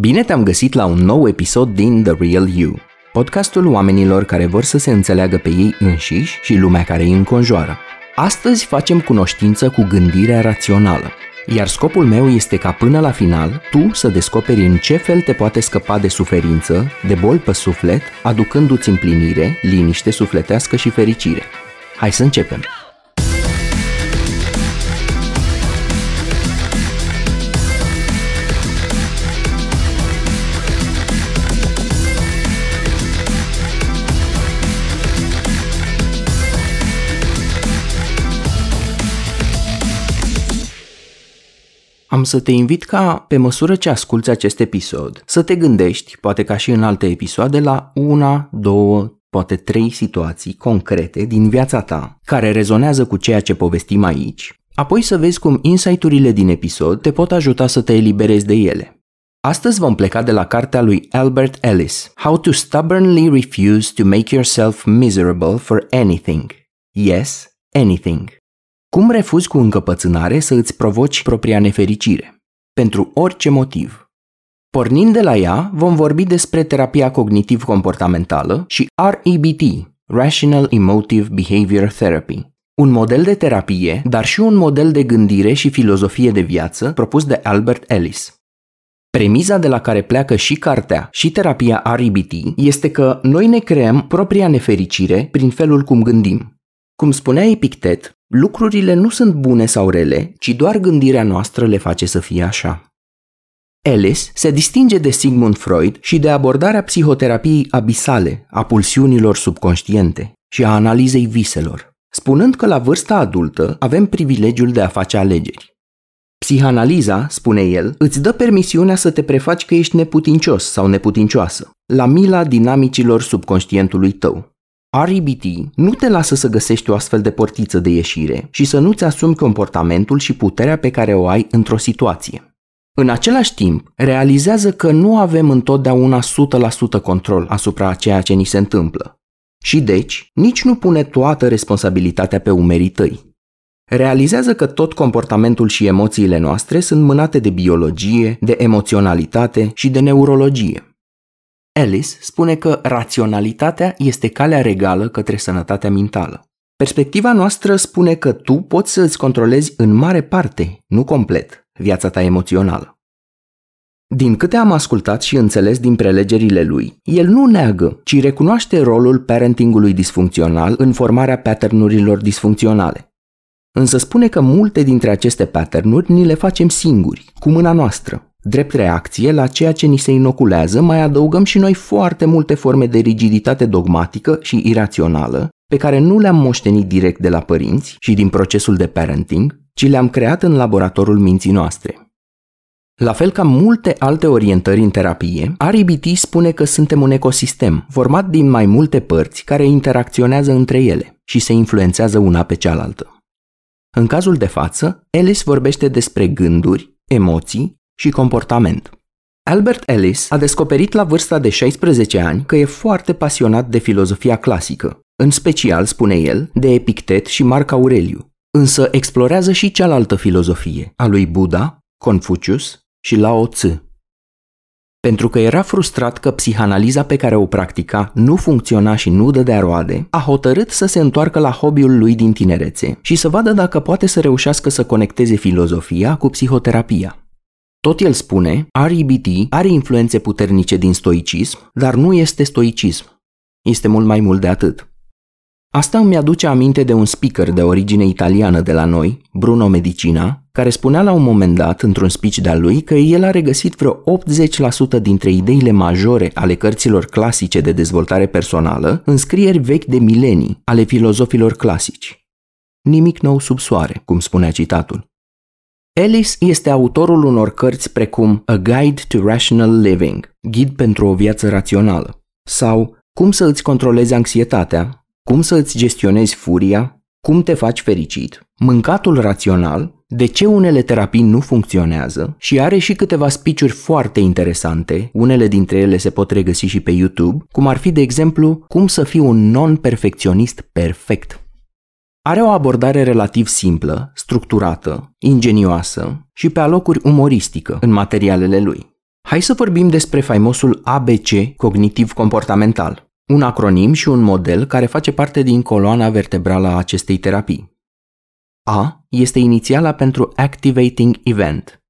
Bine te-am găsit la un nou episod din The Real You, podcastul oamenilor care vor să se înțeleagă pe ei înșiși și lumea care îi înconjoară. Astăzi facem cunoștință cu gândirea rațională, iar scopul meu este ca până la final tu să descoperi în ce fel te poate scăpa de suferință, de bol pe suflet, aducându-ți împlinire, liniște sufletească și fericire. Hai să începem! Am să te invit ca, pe măsură ce asculți acest episod, să te gândești, poate ca și în alte episoade, la una, două, poate trei situații concrete din viața ta care rezonează cu ceea ce povestim aici, apoi să vezi cum insight-urile din episod te pot ajuta să te eliberezi de ele. Astăzi vom pleca de la cartea lui Albert Ellis, How to Stubbornly Refuse to Make Yourself Miserable for Anything. Yes, anything. Cum refuzi cu încăpățânare să îți provoci propria nefericire? Pentru orice motiv. Pornind de la ea, vom vorbi despre terapia cognitiv-comportamentală și REBT, Rational Emotive Behavior Therapy, un model de terapie, dar și un model de gândire și filozofie de viață propus de Albert Ellis. Premiza de la care pleacă și cartea și terapia REBT este că noi ne creăm propria nefericire prin felul cum gândim. Cum spunea Epictet, lucrurile nu sunt bune sau rele, ci doar gândirea noastră le face să fie așa. Ellis se distinge de Sigmund Freud și de abordarea psihoterapiei abisale a pulsiunilor subconștiente și a analizei viselor, spunând că la vârsta adultă avem privilegiul de a face alegeri. Psihanaliza, spune el, îți dă permisiunea să te prefaci că ești neputincios sau neputincioasă, la mila dinamicilor subconștientului tău. REBT nu te lasă să găsești o astfel de portiță de ieșire și să nu-ți asumi comportamentul și puterea pe care o ai într-o situație. În același timp, realizează că nu avem întotdeauna 100% control asupra a ceea ce ni se întâmplă. Și deci, nici nu pune toată responsabilitatea pe umerii tăi. Realizează că tot comportamentul și emoțiile noastre sunt mânate de biologie, de emoționalitate și de neurologie. Ellis spune că raționalitatea este calea regală către sănătatea mentală. Perspectiva noastră spune că tu poți să îți controlezi în mare parte, nu complet, viața ta emoțională. Din câte am ascultat și înțeles din prelegerile lui, el nu neagă, ci recunoaște rolul parentingului disfuncțional în formarea patternurilor disfuncționale. Însă spune că multe dintre aceste patternuri ni le facem singuri, cu mâna noastră, Drept reacție la ceea ce ni se inoculează, mai adăugăm și noi foarte multe forme de rigiditate dogmatică și irațională, pe care nu le-am moștenit direct de la părinți și din procesul de parenting, ci le-am creat în laboratorul minții noastre. La fel ca multe alte orientări în terapie, RBT spune că suntem un ecosistem format din mai multe părți care interacționează între ele și se influențează una pe cealaltă. În cazul de față, Ellis vorbește despre gânduri, emoții și comportament. Albert Ellis a descoperit la vârsta de 16 ani că e foarte pasionat de filozofia clasică, în special, spune el, de Epictet și Marc Aureliu, însă explorează și cealaltă filozofie, a lui Buddha, Confucius și Lao Tzu. Pentru că era frustrat că psihanaliza pe care o practica nu funcționa și nu dădea roade, a hotărât să se întoarcă la hobby-ul lui din tinerețe și să vadă dacă poate să reușească să conecteze filozofia cu psihoterapia. Tot el spune, REBT are influențe puternice din stoicism, dar nu este stoicism. Este mult mai mult de atât. Asta îmi aduce aminte de un speaker de origine italiană de la noi, Bruno Medicina, care spunea la un moment dat, într-un speech de-al lui, că el a regăsit vreo 80% dintre ideile majore ale cărților clasice de dezvoltare personală în scrieri vechi de milenii ale filozofilor clasici. Nimic nou sub soare, cum spunea citatul. Ellis este autorul unor cărți precum A Guide to Rational Living, Ghid pentru o viață rațională, sau Cum să îți controlezi anxietatea, Cum să îți gestionezi furia, Cum te faci fericit, Mâncatul rațional, de ce unele terapii nu funcționează și are și câteva spiciuri foarte interesante, unele dintre ele se pot regăsi și pe YouTube, cum ar fi de exemplu cum să fii un non-perfecționist perfect. Are o abordare relativ simplă, structurată, ingenioasă și pe alocuri umoristică în materialele lui. Hai să vorbim despre faimosul ABC cognitiv-comportamental, un acronim și un model care face parte din coloana vertebrală a acestei terapii. A este inițiala pentru Activating Event,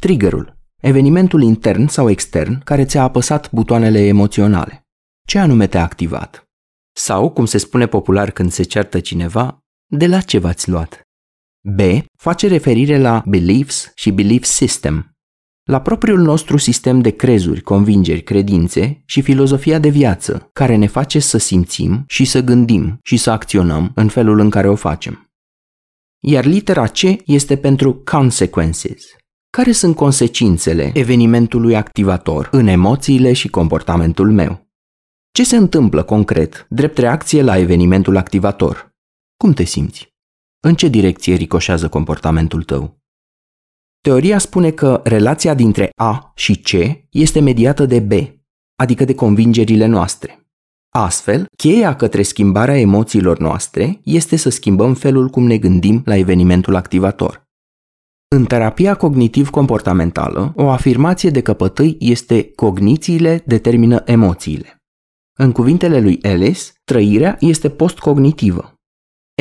triggerul, evenimentul intern sau extern care ți-a apăsat butoanele emoționale. Ce anume te-a activat? Sau, cum se spune popular când se ceartă cineva, de la ce v-ați luat? B face referire la beliefs și belief system, la propriul nostru sistem de crezuri, convingeri, credințe și filozofia de viață, care ne face să simțim și să gândim și să acționăm în felul în care o facem. Iar litera C este pentru consequences. Care sunt consecințele evenimentului activator în emoțiile și comportamentul meu? Ce se întâmplă concret, drept reacție la evenimentul activator? Cum te simți? În ce direcție ricoșează comportamentul tău? Teoria spune că relația dintre A și C este mediată de B, adică de convingerile noastre. Astfel, cheia către schimbarea emoțiilor noastre este să schimbăm felul cum ne gândim la evenimentul activator. În terapia cognitiv-comportamentală, o afirmație de căpătâi este cognițiile determină emoțiile. În cuvintele lui Ellis, trăirea este postcognitivă.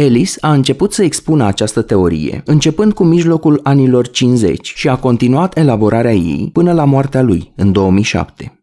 Ellis a început să expună această teorie, începând cu mijlocul anilor 50 și a continuat elaborarea ei până la moartea lui, în 2007.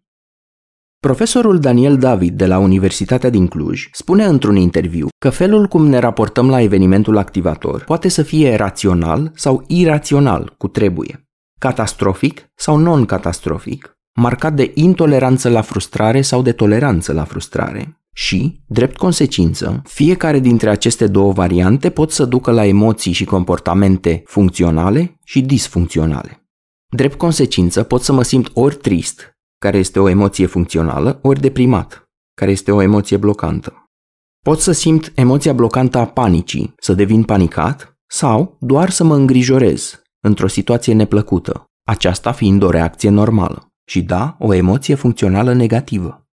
Profesorul Daniel David de la Universitatea din Cluj spune într-un interviu că felul cum ne raportăm la evenimentul activator poate să fie rațional sau irațional, cu trebuie, catastrofic sau non-catastrofic, marcat de intoleranță la frustrare sau de toleranță la frustrare, și, drept consecință, fiecare dintre aceste două variante pot să ducă la emoții și comportamente funcționale și disfuncționale. Drept consecință pot să mă simt ori trist, care este o emoție funcțională, ori deprimat, care este o emoție blocantă. Pot să simt emoția blocantă a panicii, să devin panicat, sau doar să mă îngrijorez, într-o situație neplăcută, aceasta fiind o reacție normală și da, o emoție funcțională negativă.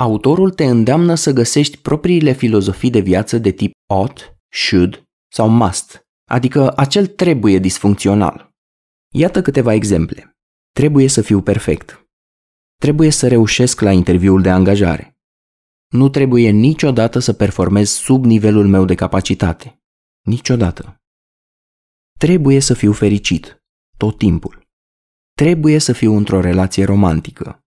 Autorul te îndeamnă să găsești propriile filozofii de viață de tip ought, should sau must, adică acel trebuie disfuncțional. Iată câteva exemple. Trebuie să fiu perfect. Trebuie să reușesc la interviul de angajare. Nu trebuie niciodată să performez sub nivelul meu de capacitate. Niciodată. Trebuie să fiu fericit. Tot timpul. Trebuie să fiu într-o relație romantică.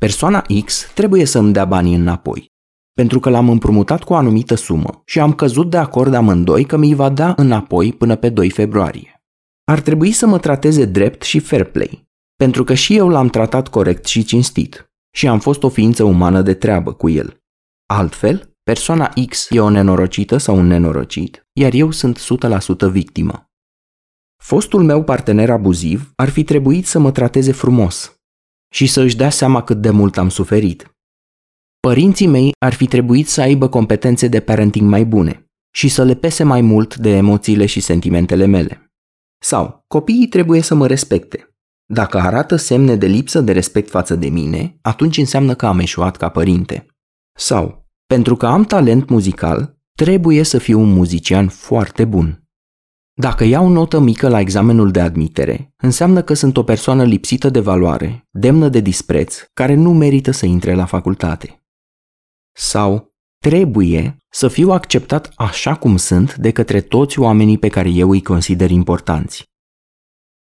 Persoana X trebuie să îmi dea banii înapoi, pentru că l-am împrumutat cu o anumită sumă și am căzut de acord amândoi că mi-i va da înapoi până pe 2 februarie. Ar trebui să mă trateze drept și fair play, pentru că și eu l-am tratat corect și cinstit și am fost o ființă umană de treabă cu el. Altfel, persoana X e o nenorocită sau un nenorocit, iar eu sunt 100% victimă. Fostul meu partener abuziv ar fi trebuit să mă trateze frumos, și să își dea seama cât de mult am suferit. Părinții mei ar fi trebuit să aibă competențe de parenting mai bune și să le pese mai mult de emoțiile și sentimentele mele. Sau, copiii trebuie să mă respecte. Dacă arată semne de lipsă de respect față de mine, atunci înseamnă că am eșuat ca părinte. Sau, pentru că am talent muzical, trebuie să fiu un muzician foarte bun. Dacă iau notă mică la examenul de admitere, înseamnă că sunt o persoană lipsită de valoare, demnă de dispreț, care nu merită să intre la facultate. Sau trebuie să fiu acceptat așa cum sunt de către toți oamenii pe care eu îi consider importanți.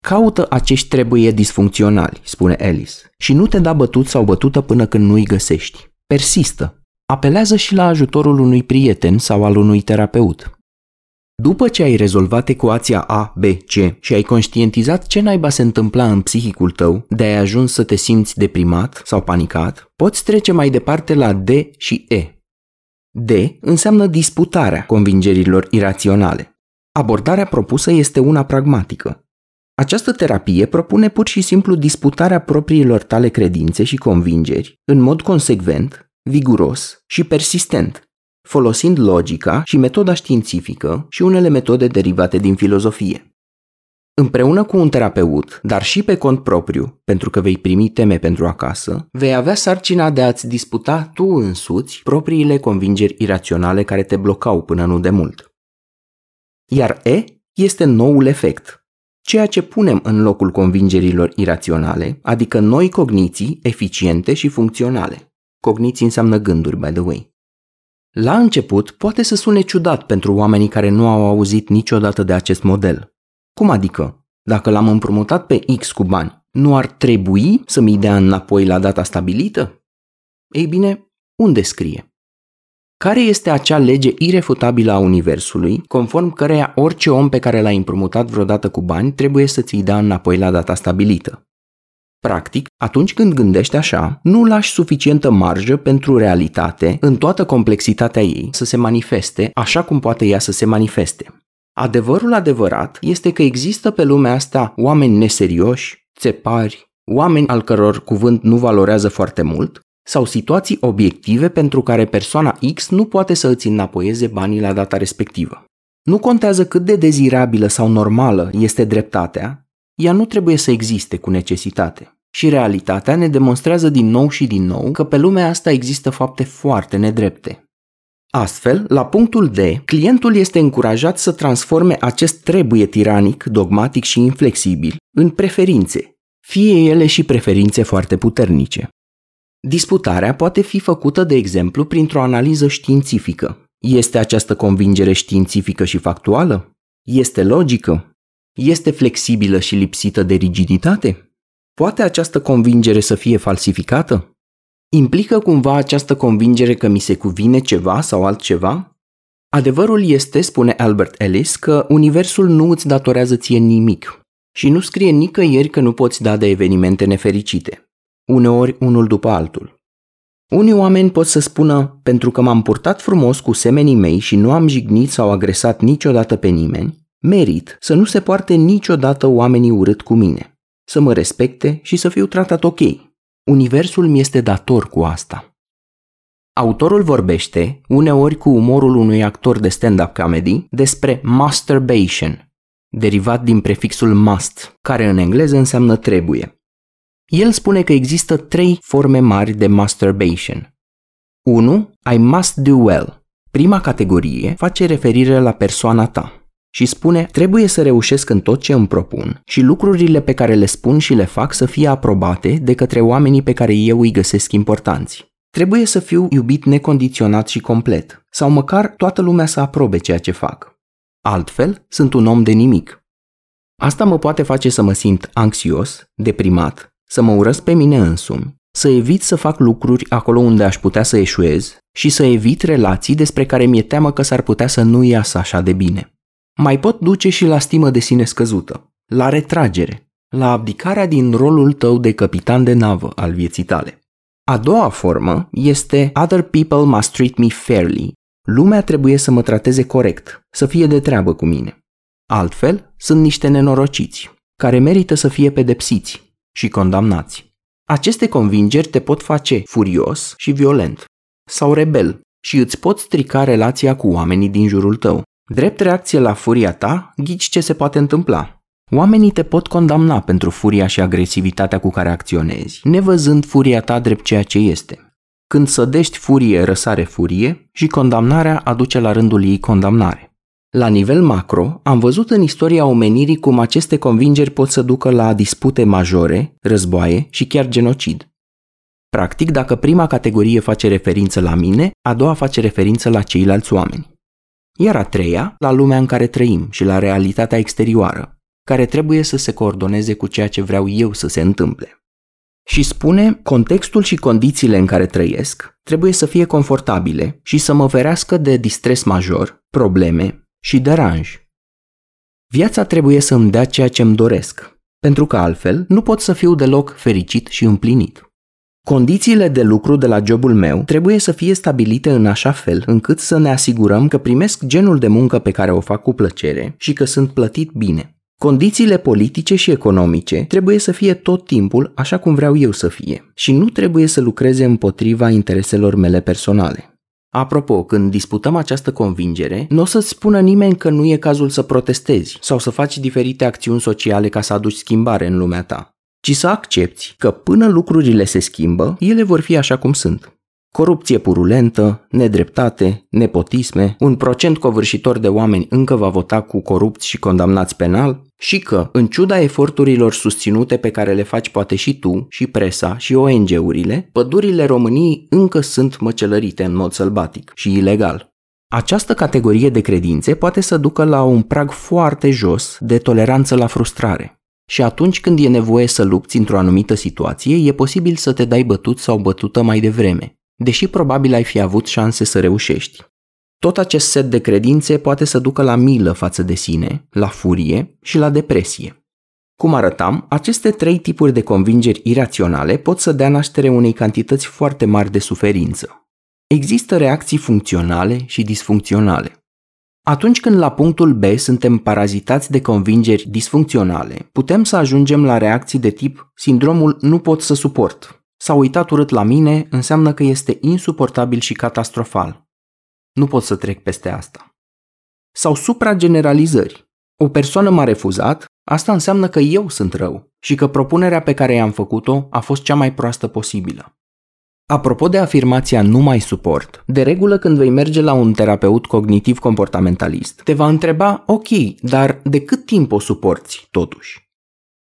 Caută acești trebuie disfuncționali, spune Alice, și nu te da bătut sau bătută până când nu îi găsești. Persistă. Apelează și la ajutorul unui prieten sau al unui terapeut. După ce ai rezolvat ecuația A, B, C și ai conștientizat ce naiba se întâmpla în psihicul tău de ai ajuns să te simți deprimat sau panicat, poți trece mai departe la D și E. D înseamnă disputarea convingerilor iraționale. Abordarea propusă este una pragmatică. Această terapie propune pur și simplu disputarea propriilor tale credințe și convingeri în mod consecvent, viguros și persistent, folosind logica și metoda științifică și unele metode derivate din filozofie. Împreună cu un terapeut, dar și pe cont propriu, pentru că vei primi teme pentru acasă, vei avea sarcina de a-ți disputa tu însuți propriile convingeri iraționale care te blocau până nu de mult. Iar E este noul efect. ceea ce punem în locul convingerilor iraționale, adică noi cogniții eficiente și funcționale. Cogniții înseamnă gânduri, by the way. La început, poate să sune ciudat pentru oamenii care nu au auzit niciodată de acest model. Cum adică? Dacă l-am împrumutat pe X cu bani, nu ar trebui să mi dea înapoi la data stabilită? Ei bine, unde scrie? Care este acea lege irefutabilă a Universului, conform căreia orice om pe care l-ai împrumutat vreodată cu bani trebuie să ți-i dea înapoi la data stabilită? Practic, atunci când gândești așa, nu lași suficientă marjă pentru realitate în toată complexitatea ei să se manifeste așa cum poate ea să se manifeste. Adevărul adevărat este că există pe lumea asta oameni neserioși, țepari, oameni al căror cuvânt nu valorează foarte mult, sau situații obiective pentru care persoana X nu poate să îți înapoieze banii la data respectivă. Nu contează cât de dezirabilă sau normală este dreptatea, ea nu trebuie să existe cu necesitate. Și realitatea ne demonstrează din nou și din nou că pe lumea asta există fapte foarte nedrepte. Astfel, la punctul D, clientul este încurajat să transforme acest trebuie tiranic, dogmatic și inflexibil în preferințe, fie ele și preferințe foarte puternice. Disputarea poate fi făcută, de exemplu, printr-o analiză științifică. Este această convingere științifică și factuală? Este logică? Este flexibilă și lipsită de rigiditate? Poate această convingere să fie falsificată? Implică cumva această convingere că mi se cuvine ceva sau altceva? Adevărul este, spune Albert Ellis, că universul nu îți datorează ție nimic și nu scrie nicăieri că nu poți da de evenimente nefericite uneori unul după altul. Unii oameni pot să spună, pentru că m-am purtat frumos cu semenii mei și nu am jignit sau agresat niciodată pe nimeni, merit să nu se poarte niciodată oamenii urât cu mine, să mă respecte și să fiu tratat ok. Universul mi este dator cu asta. Autorul vorbește, uneori cu umorul unui actor de stand-up comedy, despre masturbation, derivat din prefixul must, care în engleză înseamnă trebuie. El spune că există trei forme mari de masturbation. 1. I must do well. Prima categorie face referire la persoana ta și spune trebuie să reușesc în tot ce îmi propun și lucrurile pe care le spun și le fac să fie aprobate de către oamenii pe care eu îi găsesc importanți. Trebuie să fiu iubit necondiționat și complet, sau măcar toată lumea să aprobe ceea ce fac. Altfel, sunt un om de nimic. Asta mă poate face să mă simt anxios, deprimat să mă urăsc pe mine însumi, să evit să fac lucruri acolo unde aș putea să eșuez și să evit relații despre care mi-e teamă că s-ar putea să nu iasă așa de bine. Mai pot duce și la stimă de sine scăzută, la retragere, la abdicarea din rolul tău de capitan de navă al vieții tale. A doua formă este Other people must treat me fairly. Lumea trebuie să mă trateze corect, să fie de treabă cu mine. Altfel, sunt niște nenorociți, care merită să fie pedepsiți, și condamnați. Aceste convingeri te pot face furios și violent sau rebel și îți pot strica relația cu oamenii din jurul tău. Drept reacție la furia ta, ghici ce se poate întâmpla. Oamenii te pot condamna pentru furia și agresivitatea cu care acționezi, nevăzând furia ta drept ceea ce este. Când sădești furie, răsare furie și condamnarea aduce la rândul ei condamnare. La nivel macro, am văzut în istoria omenirii cum aceste convingeri pot să ducă la dispute majore, războaie și chiar genocid. Practic, dacă prima categorie face referință la mine, a doua face referință la ceilalți oameni. Iar a treia, la lumea în care trăim și la realitatea exterioară, care trebuie să se coordoneze cu ceea ce vreau eu să se întâmple. Și spune, contextul și condițiile în care trăiesc trebuie să fie confortabile și să mă ferească de distres major, probleme, și deranj. Viața trebuie să îmi dea ceea ce îmi doresc, pentru că altfel nu pot să fiu deloc fericit și împlinit. Condițiile de lucru de la jobul meu trebuie să fie stabilite în așa fel încât să ne asigurăm că primesc genul de muncă pe care o fac cu plăcere și că sunt plătit bine. Condițiile politice și economice trebuie să fie tot timpul așa cum vreau eu să fie și nu trebuie să lucreze împotriva intereselor mele personale. Apropo, când disputăm această convingere, nu o să-ți spună nimeni că nu e cazul să protestezi sau să faci diferite acțiuni sociale ca să aduci schimbare în lumea ta, ci să accepti că până lucrurile se schimbă, ele vor fi așa cum sunt. Corupție purulentă, nedreptate, nepotisme, un procent covârșitor de oameni încă va vota cu corupți și condamnați penal, și că, în ciuda eforturilor susținute pe care le faci poate și tu, și presa, și ONG-urile, pădurile României încă sunt măcelărite în mod sălbatic și ilegal. Această categorie de credințe poate să ducă la un prag foarte jos de toleranță la frustrare. Și atunci când e nevoie să lupți într-o anumită situație, e posibil să te dai bătut sau bătută mai devreme, deși probabil ai fi avut șanse să reușești. Tot acest set de credințe poate să ducă la milă față de sine, la furie și la depresie. Cum arătam, aceste trei tipuri de convingeri iraționale pot să dea naștere unei cantități foarte mari de suferință. Există reacții funcționale și disfuncționale. Atunci când la punctul B suntem parazitați de convingeri disfuncționale, putem să ajungem la reacții de tip sindromul nu pot să suport. S-a uitat urât la mine înseamnă că este insuportabil și catastrofal. Nu pot să trec peste asta. Sau suprageneralizări. O persoană m-a refuzat, asta înseamnă că eu sunt rău și că propunerea pe care i-am făcut-o a fost cea mai proastă posibilă. Apropo de afirmația nu mai suport, de regulă când vei merge la un terapeut cognitiv comportamentalist, te va întreba, ok, dar de cât timp o suporți totuși?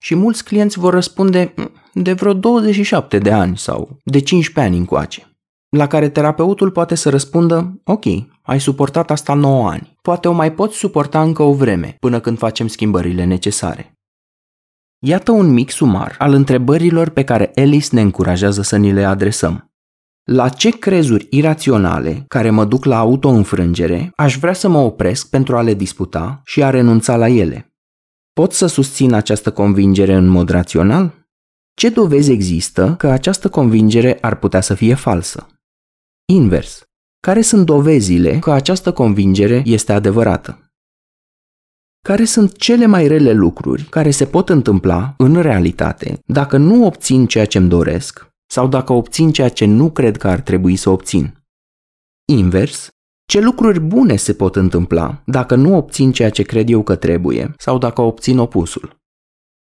Și mulți clienți vor răspunde, mm, de vreo 27 de ani sau de 15 ani încoace. La care terapeutul poate să răspundă, ok, ai suportat asta 9 ani, poate o mai poți suporta încă o vreme, până când facem schimbările necesare. Iată un mic sumar al întrebărilor pe care Alice ne încurajează să ni le adresăm. La ce crezuri iraționale care mă duc la autoînfrângere aș vrea să mă opresc pentru a le disputa și a renunța la ele? Pot să susțin această convingere în mod rațional? Ce dovezi există că această convingere ar putea să fie falsă? Invers. Care sunt dovezile că această convingere este adevărată? Care sunt cele mai rele lucruri care se pot întâmpla în realitate dacă nu obțin ceea ce îmi doresc sau dacă obțin ceea ce nu cred că ar trebui să obțin. Invers, ce lucruri bune se pot întâmpla dacă nu obțin ceea ce cred eu că trebuie sau dacă obțin opusul.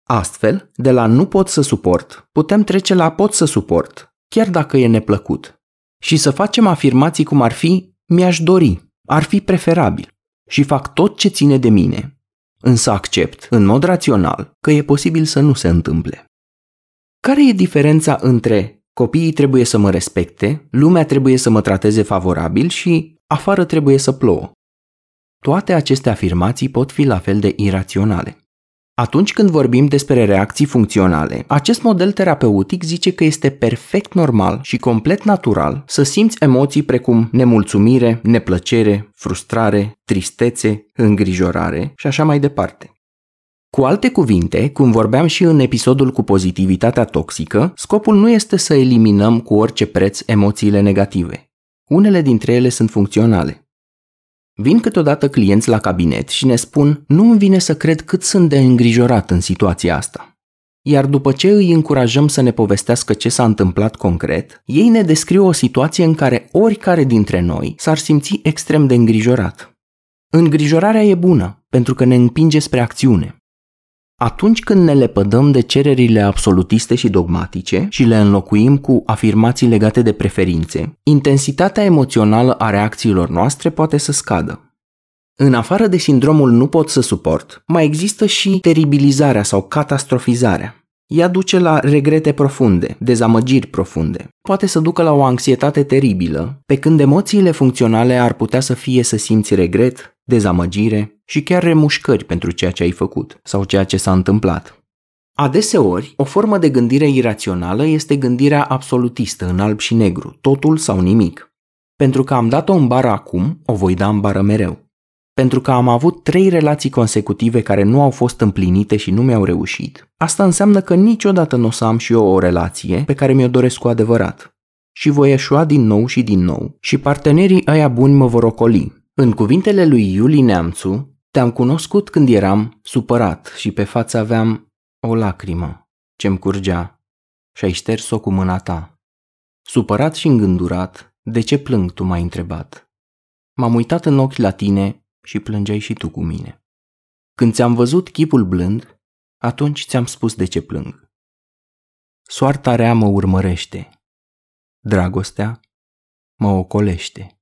Astfel, de la nu pot să suport, putem trece la pot să suport, chiar dacă e neplăcut, și să facem afirmații cum ar fi mi-aș dori, ar fi preferabil și fac tot ce ține de mine, însă accept, în mod rațional, că e posibil să nu se întâmple. Care e diferența între copiii trebuie să mă respecte, lumea trebuie să mă trateze favorabil și afară trebuie să plouă? Toate aceste afirmații pot fi la fel de iraționale. Atunci când vorbim despre reacții funcționale, acest model terapeutic zice că este perfect normal și complet natural să simți emoții precum nemulțumire, neplăcere, frustrare, tristețe, îngrijorare și așa mai departe. Cu alte cuvinte, cum vorbeam și în episodul cu pozitivitatea toxică, scopul nu este să eliminăm cu orice preț emoțiile negative. Unele dintre ele sunt funcționale. Vin câteodată clienți la cabinet și ne spun nu îmi vine să cred cât sunt de îngrijorat în situația asta. Iar după ce îi încurajăm să ne povestească ce s-a întâmplat concret, ei ne descriu o situație în care oricare dintre noi s-ar simți extrem de îngrijorat. Îngrijorarea e bună, pentru că ne împinge spre acțiune. Atunci când ne lepădăm de cererile absolutiste și dogmatice și le înlocuim cu afirmații legate de preferințe, intensitatea emoțională a reacțiilor noastre poate să scadă. În afară de sindromul nu pot să suport, mai există și teribilizarea sau catastrofizarea. Ea duce la regrete profunde, dezamăgiri profunde. Poate să ducă la o anxietate teribilă, pe când emoțiile funcționale ar putea să fie să simți regret, dezamăgire și chiar remușcări pentru ceea ce ai făcut sau ceea ce s-a întâmplat. Adeseori, o formă de gândire irațională este gândirea absolutistă în alb și negru, totul sau nimic. Pentru că am dat-o în bară acum, o voi da în bară mereu. Pentru că am avut trei relații consecutive care nu au fost împlinite și nu mi-au reușit, asta înseamnă că niciodată nu o să am și eu o relație pe care mi-o doresc cu adevărat. Și voi eșua din nou și din nou și partenerii ăia buni mă vor ocoli, în cuvintele lui Iuli Neamțu, te-am cunoscut când eram supărat și pe față aveam o lacrimă ce-mi curgea și ai șters-o cu mâna ta. Supărat și îngândurat, de ce plâng tu m-ai întrebat? M-am uitat în ochi la tine și plângeai și tu cu mine. Când ți-am văzut chipul blând, atunci ți-am spus de ce plâng. Soarta rea mă urmărește. Dragostea mă ocolește.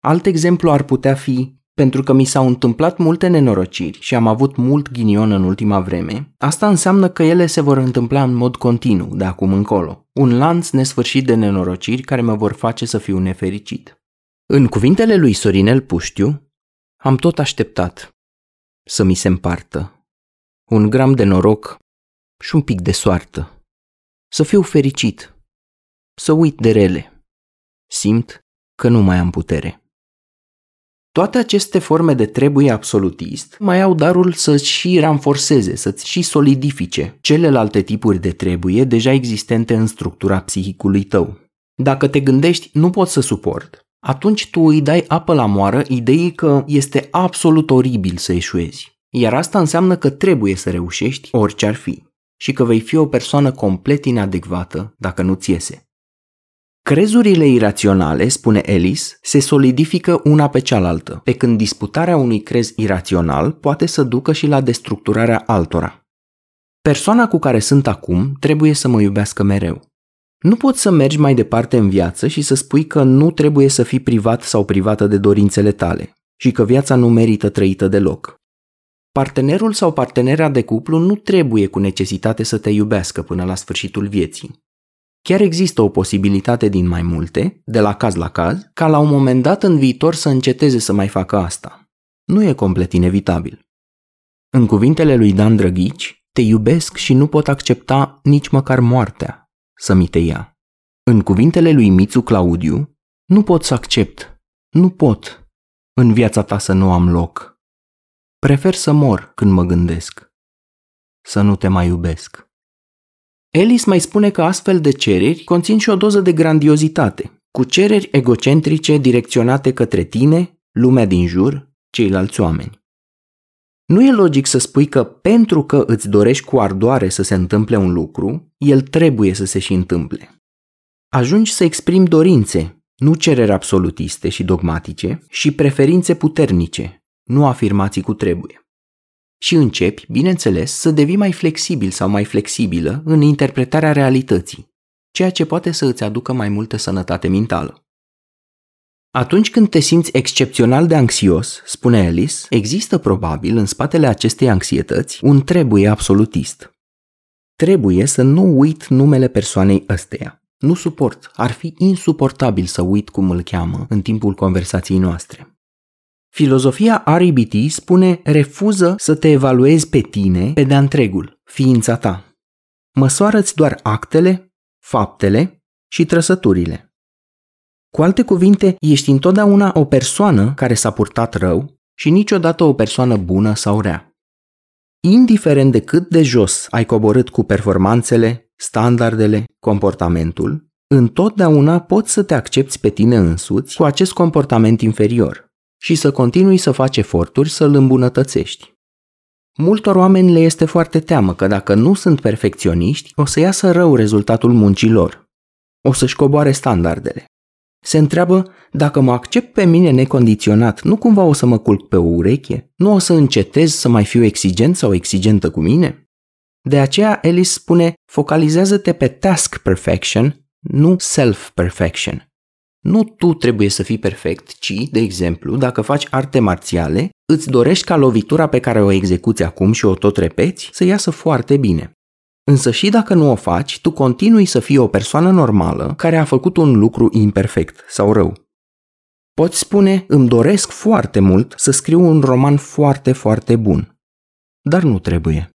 Alt exemplu ar putea fi pentru că mi s-au întâmplat multe nenorociri și am avut mult ghinion în ultima vreme, asta înseamnă că ele se vor întâmpla în mod continuu de acum încolo. Un lanț nesfârșit de nenorociri care mă vor face să fiu nefericit. În cuvintele lui Sorinel Puștiu, am tot așteptat să mi se împartă un gram de noroc și un pic de soartă. Să fiu fericit, să uit de rele. Simt că nu mai am putere. Toate aceste forme de trebuie absolutist mai au darul să-ți și ranforceze, să-ți și solidifice celelalte tipuri de trebuie deja existente în structura psihicului tău. Dacă te gândești, nu pot să suport, atunci tu îi dai apă la moară ideii că este absolut oribil să eșuezi. Iar asta înseamnă că trebuie să reușești orice ar fi și că vei fi o persoană complet inadecvată dacă nu-ți iese. Crezurile iraționale, spune Ellis, se solidifică una pe cealaltă, pe când disputarea unui crez irațional poate să ducă și la destructurarea altora. Persoana cu care sunt acum trebuie să mă iubească mereu. Nu poți să mergi mai departe în viață și să spui că nu trebuie să fii privat sau privată de dorințele tale și că viața nu merită trăită deloc. Partenerul sau partenera de cuplu nu trebuie cu necesitate să te iubească până la sfârșitul vieții. Chiar există o posibilitate din mai multe, de la caz la caz, ca la un moment dat în viitor să înceteze să mai facă asta. Nu e complet inevitabil. În cuvintele lui Dan Drăghici, te iubesc și nu pot accepta nici măcar moartea să mi te ia. În cuvintele lui Mițu Claudiu, nu pot să accept, nu pot în viața ta să nu am loc. Prefer să mor când mă gândesc. Să nu te mai iubesc. Ellis mai spune că astfel de cereri conțin și o doză de grandiozitate, cu cereri egocentrice direcționate către tine, lumea din jur, ceilalți oameni. Nu e logic să spui că pentru că îți dorești cu ardoare să se întâmple un lucru, el trebuie să se și întâmple. Ajungi să exprimi dorințe, nu cereri absolutiste și dogmatice, și preferințe puternice, nu afirmații cu trebuie și începi, bineînțeles, să devii mai flexibil sau mai flexibilă în interpretarea realității, ceea ce poate să îți aducă mai multă sănătate mentală. Atunci când te simți excepțional de anxios, spune Alice, există probabil în spatele acestei anxietăți un trebuie absolutist. Trebuie să nu uit numele persoanei ăsteia. Nu suport, ar fi insuportabil să uit cum îl cheamă în timpul conversației noastre. Filozofia RBT spune refuză să te evaluezi pe tine pe de-a întregul, ființa ta. Măsoară-ți doar actele, faptele și trăsăturile. Cu alte cuvinte, ești întotdeauna o persoană care s-a purtat rău și niciodată o persoană bună sau rea. Indiferent de cât de jos ai coborât cu performanțele, standardele, comportamentul, întotdeauna poți să te accepti pe tine însuți cu acest comportament inferior și să continui să faci eforturi să îl îmbunătățești. Multor oameni le este foarte teamă că dacă nu sunt perfecționiști, o să iasă rău rezultatul muncilor. O să-și coboare standardele. Se întreabă dacă mă accept pe mine necondiționat, nu cumva o să mă culc pe o ureche? Nu o să încetez să mai fiu exigent sau exigentă cu mine? De aceea Alice spune, focalizează-te pe task perfection, nu self-perfection. Nu tu trebuie să fii perfect, ci, de exemplu, dacă faci arte marțiale, îți dorești ca lovitura pe care o execuți acum și o tot repeți să iasă foarte bine. Însă și dacă nu o faci, tu continui să fii o persoană normală care a făcut un lucru imperfect sau rău. Poți spune, îmi doresc foarte mult să scriu un roman foarte, foarte bun. Dar nu trebuie.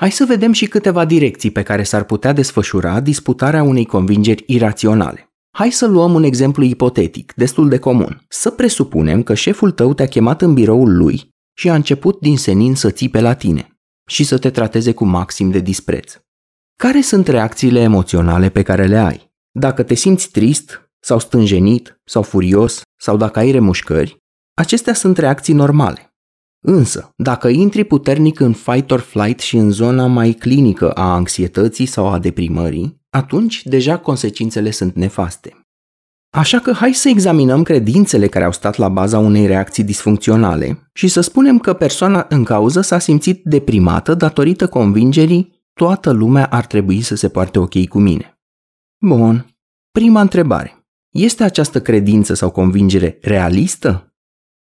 Hai să vedem și câteva direcții pe care s-ar putea desfășura disputarea unei convingeri iraționale. Hai să luăm un exemplu ipotetic, destul de comun. Să presupunem că șeful tău te-a chemat în biroul lui și a început din senin să țipe la tine și să te trateze cu maxim de dispreț. Care sunt reacțiile emoționale pe care le ai? Dacă te simți trist, sau stânjenit, sau furios, sau dacă ai remușcări, acestea sunt reacții normale. Însă, dacă intri puternic în fight or flight și în zona mai clinică a anxietății sau a deprimării, atunci deja consecințele sunt nefaste. Așa că hai să examinăm credințele care au stat la baza unei reacții disfuncționale și să spunem că persoana în cauză s-a simțit deprimată datorită convingerii toată lumea ar trebui să se poarte ok cu mine. Bun. Prima întrebare. Este această credință sau convingere realistă?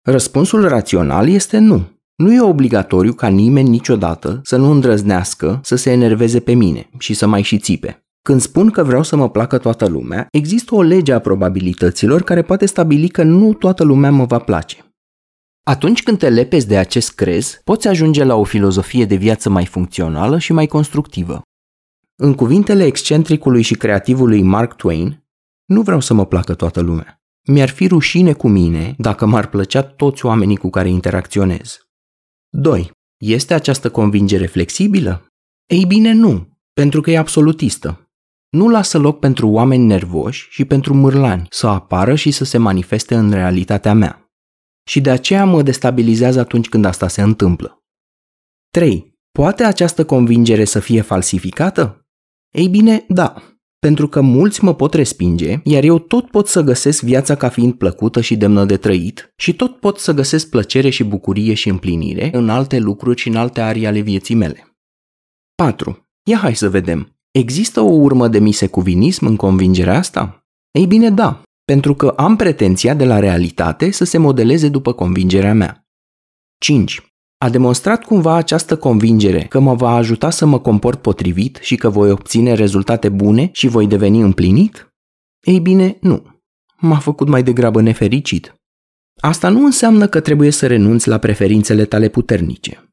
Răspunsul rațional este nu. Nu e obligatoriu ca nimeni niciodată să nu îndrăznească să se enerveze pe mine și să mai și țipe. Când spun că vreau să mă placă toată lumea, există o lege a probabilităților care poate stabili că nu toată lumea mă va place. Atunci când te lepezi de acest crez, poți ajunge la o filozofie de viață mai funcțională și mai constructivă. În cuvintele excentricului și creativului Mark Twain, nu vreau să mă placă toată lumea. Mi-ar fi rușine cu mine dacă m-ar plăcea toți oamenii cu care interacționez. 2. Este această convingere flexibilă? Ei bine, nu, pentru că e absolutistă. Nu lasă loc pentru oameni nervoși și pentru mârlani să apară și să se manifeste în realitatea mea. Și de aceea mă destabilizează atunci când asta se întâmplă. 3. Poate această convingere să fie falsificată? Ei bine, da, pentru că mulți mă pot respinge, iar eu tot pot să găsesc viața ca fiind plăcută și demnă de trăit și tot pot să găsesc plăcere și bucurie și împlinire în alte lucruri și în alte arii ale vieții mele. 4. Ia hai să vedem. Există o urmă de misecuvinism în convingerea asta? Ei bine, da, pentru că am pretenția de la realitate să se modeleze după convingerea mea. 5. A demonstrat cumva această convingere că mă va ajuta să mă comport potrivit și că voi obține rezultate bune și voi deveni împlinit? Ei bine, nu. M-a făcut mai degrabă nefericit. Asta nu înseamnă că trebuie să renunți la preferințele tale puternice.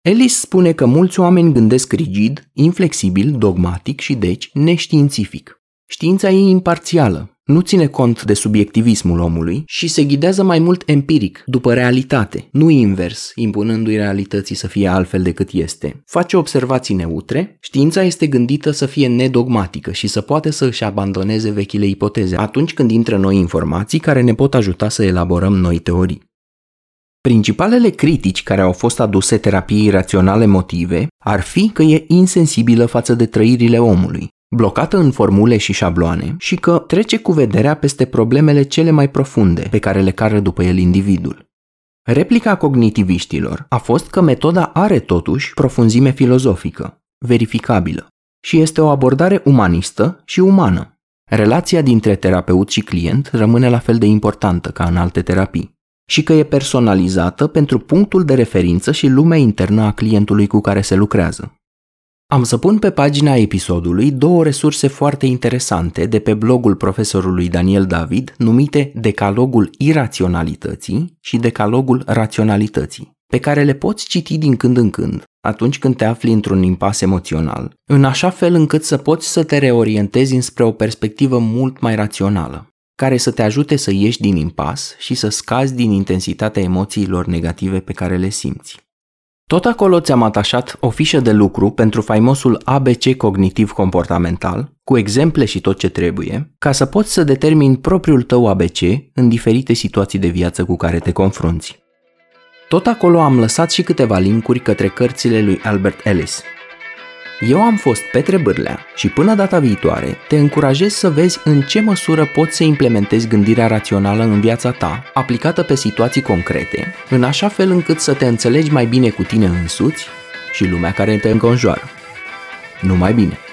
Ellis spune că mulți oameni gândesc rigid, inflexibil, dogmatic și deci neștiințific. Știința e imparțială, nu ține cont de subiectivismul omului și se ghidează mai mult empiric, după realitate, nu invers, impunându-i realității să fie altfel decât este. Face observații neutre, știința este gândită să fie nedogmatică și să poate să își abandoneze vechile ipoteze atunci când intră noi informații care ne pot ajuta să elaborăm noi teorii. Principalele critici care au fost aduse terapiei raționale motive ar fi că e insensibilă față de trăirile omului, blocată în formule și șabloane și că trece cu vederea peste problemele cele mai profunde pe care le cară după el individul. Replica cognitiviștilor a fost că metoda are totuși profunzime filozofică, verificabilă, și este o abordare umanistă și umană. Relația dintre terapeut și client rămâne la fel de importantă ca în alte terapii și că e personalizată pentru punctul de referință și lumea internă a clientului cu care se lucrează. Am să pun pe pagina episodului două resurse foarte interesante de pe blogul profesorului Daniel David, numite Decalogul Iraționalității și Decalogul Raționalității, pe care le poți citi din când în când, atunci când te afli într-un impas emoțional, în așa fel încât să poți să te reorientezi înspre o perspectivă mult mai rațională, care să te ajute să ieși din impas și să scazi din intensitatea emoțiilor negative pe care le simți. Tot acolo ți-am atașat o fișă de lucru pentru faimosul ABC cognitiv comportamental, cu exemple și tot ce trebuie, ca să poți să determini propriul tău ABC în diferite situații de viață cu care te confrunți. Tot acolo am lăsat și câteva linkuri către cărțile lui Albert Ellis, eu am fost Petre Bârlea și până data viitoare te încurajez să vezi în ce măsură poți să implementezi gândirea rațională în viața ta, aplicată pe situații concrete, în așa fel încât să te înțelegi mai bine cu tine însuți și lumea care te înconjoară. Numai bine!